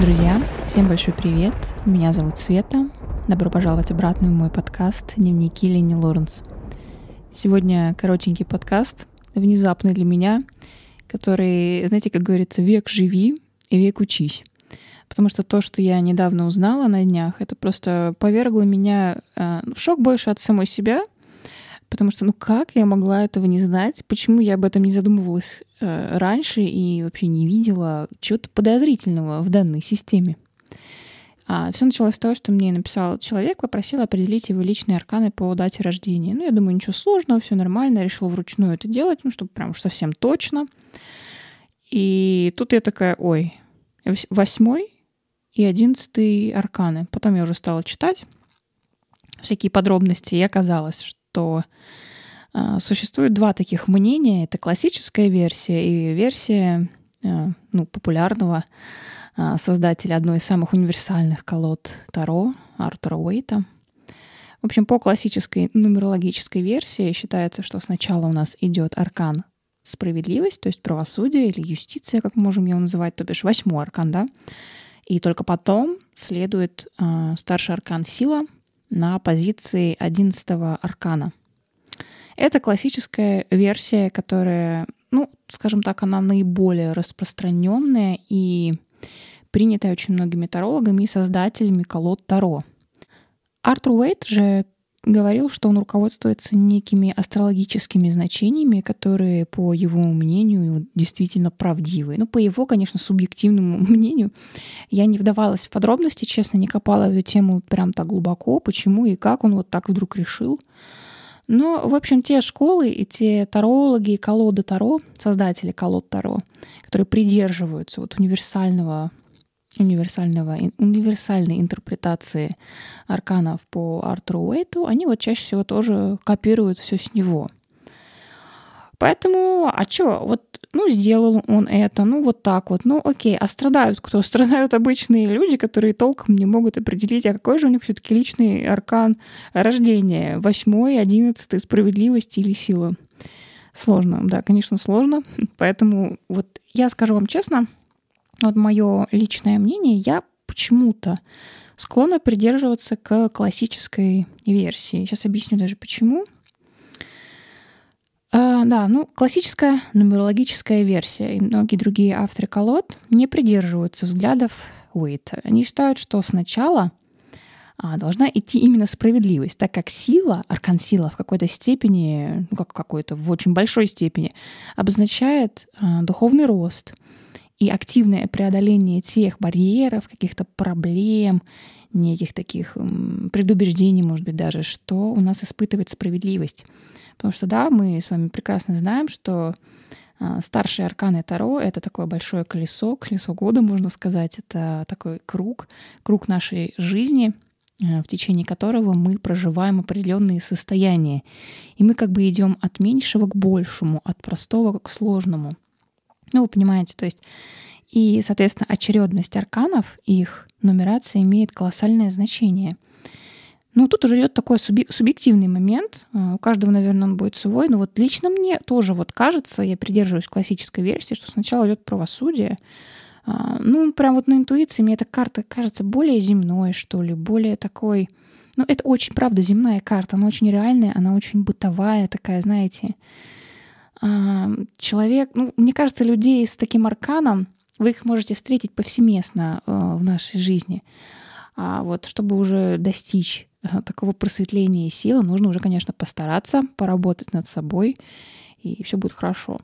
Друзья, всем большой привет. Меня зовут Света. Добро пожаловать обратно в мой подкаст «Дневники Лени Лоренс». Сегодня коротенький подкаст, внезапный для меня, который, знаете, как говорится, век живи и век учись. Потому что то, что я недавно узнала на днях, это просто повергло меня э, в шок больше от самой себя — Потому что, ну как я могла этого не знать? Почему я об этом не задумывалась э, раньше и вообще не видела чего-то подозрительного в данной системе? А, все началось с того, что мне написал человек, попросил определить его личные арканы по дате рождения. Ну, я думаю, ничего сложного, все нормально, решил вручную это делать, ну, чтобы прям уж совсем точно. И тут я такая, ой, восьмой и одиннадцатый арканы. Потом я уже стала читать всякие подробности, и оказалось, что э, существует два таких мнения. Это классическая версия и версия э, ну, популярного э, создателя одной из самых универсальных колод Таро, Артура Уэйта. В общем, по классической нумерологической версии считается, что сначала у нас идет аркан справедливость, то есть правосудие или юстиция, как мы можем ее называть, то бишь восьмой аркан, да, и только потом следует э, старший аркан сила — на позиции 11 аркана. Это классическая версия, которая, ну, скажем так, она наиболее распространенная и принятая очень многими тарологами и создателями колод Таро. Артур Уэйт же говорил, что он руководствуется некими астрологическими значениями, которые, по его мнению, действительно правдивы. Ну, по его, конечно, субъективному мнению. Я не вдавалась в подробности, честно, не копала эту тему прям так глубоко, почему и как он вот так вдруг решил. Но, в общем, те школы и те тарологи, колоды Таро, создатели колод Таро, которые придерживаются вот универсального универсального, универсальной интерпретации арканов по Артуру Уэйту, они вот чаще всего тоже копируют все с него. Поэтому, а что, вот, ну, сделал он это, ну, вот так вот, ну, окей, а страдают кто? Страдают обычные люди, которые толком не могут определить, а какой же у них все таки личный аркан рождения, восьмой, одиннадцатый, справедливость или сила. Сложно, да, конечно, сложно. Поэтому вот я скажу вам честно, вот мое личное мнение, я почему-то склонна придерживаться к классической версии. Сейчас объясню даже почему. А, да, ну, классическая нумерологическая версия и многие другие авторы колод не придерживаются взглядов Уэйта. Они считают, что сначала а, должна идти именно справедливость, так как сила, аркан сила в какой-то степени, ну, как какой-то, в очень большой степени, обозначает а, духовный рост — и активное преодоление тех барьеров, каких-то проблем, неких таких предубеждений, может быть, даже, что у нас испытывает справедливость. Потому что, да, мы с вами прекрасно знаем, что а, старшие арканы Таро — это такое большое колесо, колесо года, можно сказать. Это такой круг, круг нашей жизни, а, в течение которого мы проживаем определенные состояния. И мы как бы идем от меньшего к большему, от простого к сложному — ну, вы понимаете, то есть и, соответственно, очередность арканов, их нумерация имеет колоссальное значение. Ну, тут уже идет такой субъективный момент. А, у каждого, наверное, он будет свой. Но вот лично мне тоже вот кажется, я придерживаюсь классической версии, что сначала идет правосудие. А, ну, прям вот на интуиции мне эта карта кажется более земной, что ли, более такой... Ну, это очень, правда, земная карта. Она очень реальная, она очень бытовая такая, знаете, человек, ну, мне кажется, людей с таким арканом, вы их можете встретить повсеместно э, в нашей жизни. А вот чтобы уже достичь э, такого просветления и силы, нужно уже, конечно, постараться, поработать над собой, и все будет хорошо.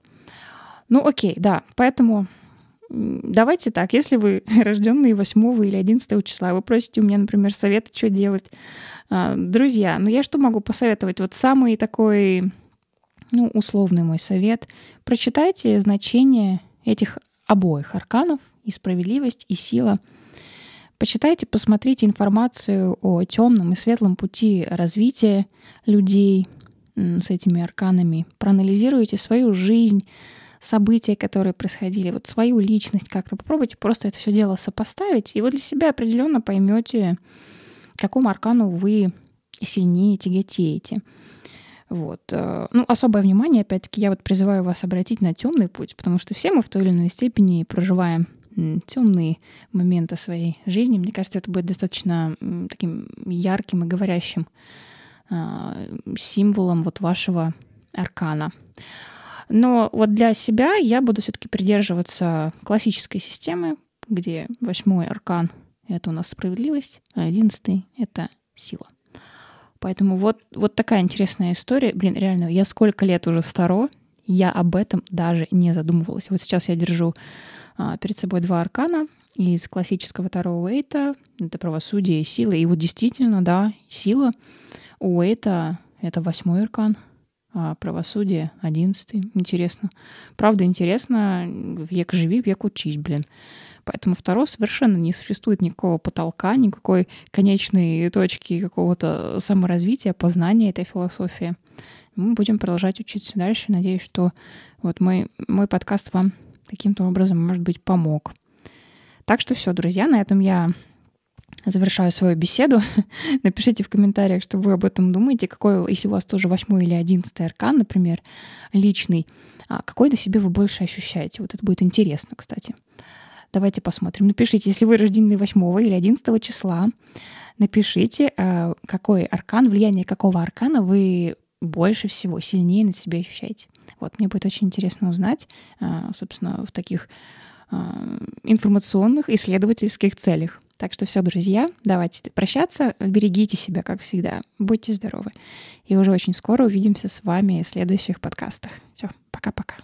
Ну, окей, да, поэтому давайте так, если вы рожденные 8 или 11 числа, вы просите у меня, например, совет, что делать. А, друзья, ну я что могу посоветовать? Вот самый такой ну, условный мой совет, прочитайте значение этих обоих арканов, и справедливость, и сила. Почитайте, посмотрите информацию о темном и светлом пути развития людей с этими арканами. Проанализируйте свою жизнь, события, которые происходили, вот свою личность как-то. Попробуйте просто это все дело сопоставить, и вы для себя определенно поймете, к какому аркану вы сильнее тяготеете. Вот. Э, ну, особое внимание, опять-таки, я вот призываю вас обратить на темный путь, потому что все мы в той или иной степени проживаем темные моменты своей жизни. Мне кажется, это будет достаточно таким ярким и говорящим а, символом вот вашего аркана. Но вот для себя я буду все-таки придерживаться классической системы, где восьмой аркан — это у нас справедливость, а одиннадцатый — это сила. Поэтому вот, вот такая интересная история. Блин, реально, я сколько лет уже старо, я об этом даже не задумывалась. Вот сейчас я держу а, перед собой два аркана из классического Таро Уэйта. Это правосудие и сила. И вот действительно, да, сила у Уэйта — это восьмой аркан, правосудие — одиннадцатый. Интересно. Правда, интересно. Век живи, век учись, блин. Поэтому второго совершенно не существует никакого потолка, никакой конечной точки какого-то саморазвития, познания этой философии. Мы будем продолжать учиться дальше. Надеюсь, что вот мой, мой подкаст вам каким-то образом, может быть, помог. Так что все, друзья, на этом я завершаю свою беседу. Напишите в комментариях, что вы об этом думаете, какой, если у вас тоже восьмой или одиннадцатый аркан, например, личный, а какой на себе вы больше ощущаете. Вот это будет интересно, кстати. Давайте посмотрим. Напишите, если вы рождены 8 или 11 числа, напишите, а, какой аркан, влияние какого аркана вы больше всего, сильнее на себя ощущаете. Вот, мне будет очень интересно узнать, а, собственно, в таких информационных, исследовательских целях. Так что все, друзья, давайте прощаться, берегите себя, как всегда, будьте здоровы. И уже очень скоро увидимся с вами в следующих подкастах. Все, пока-пока.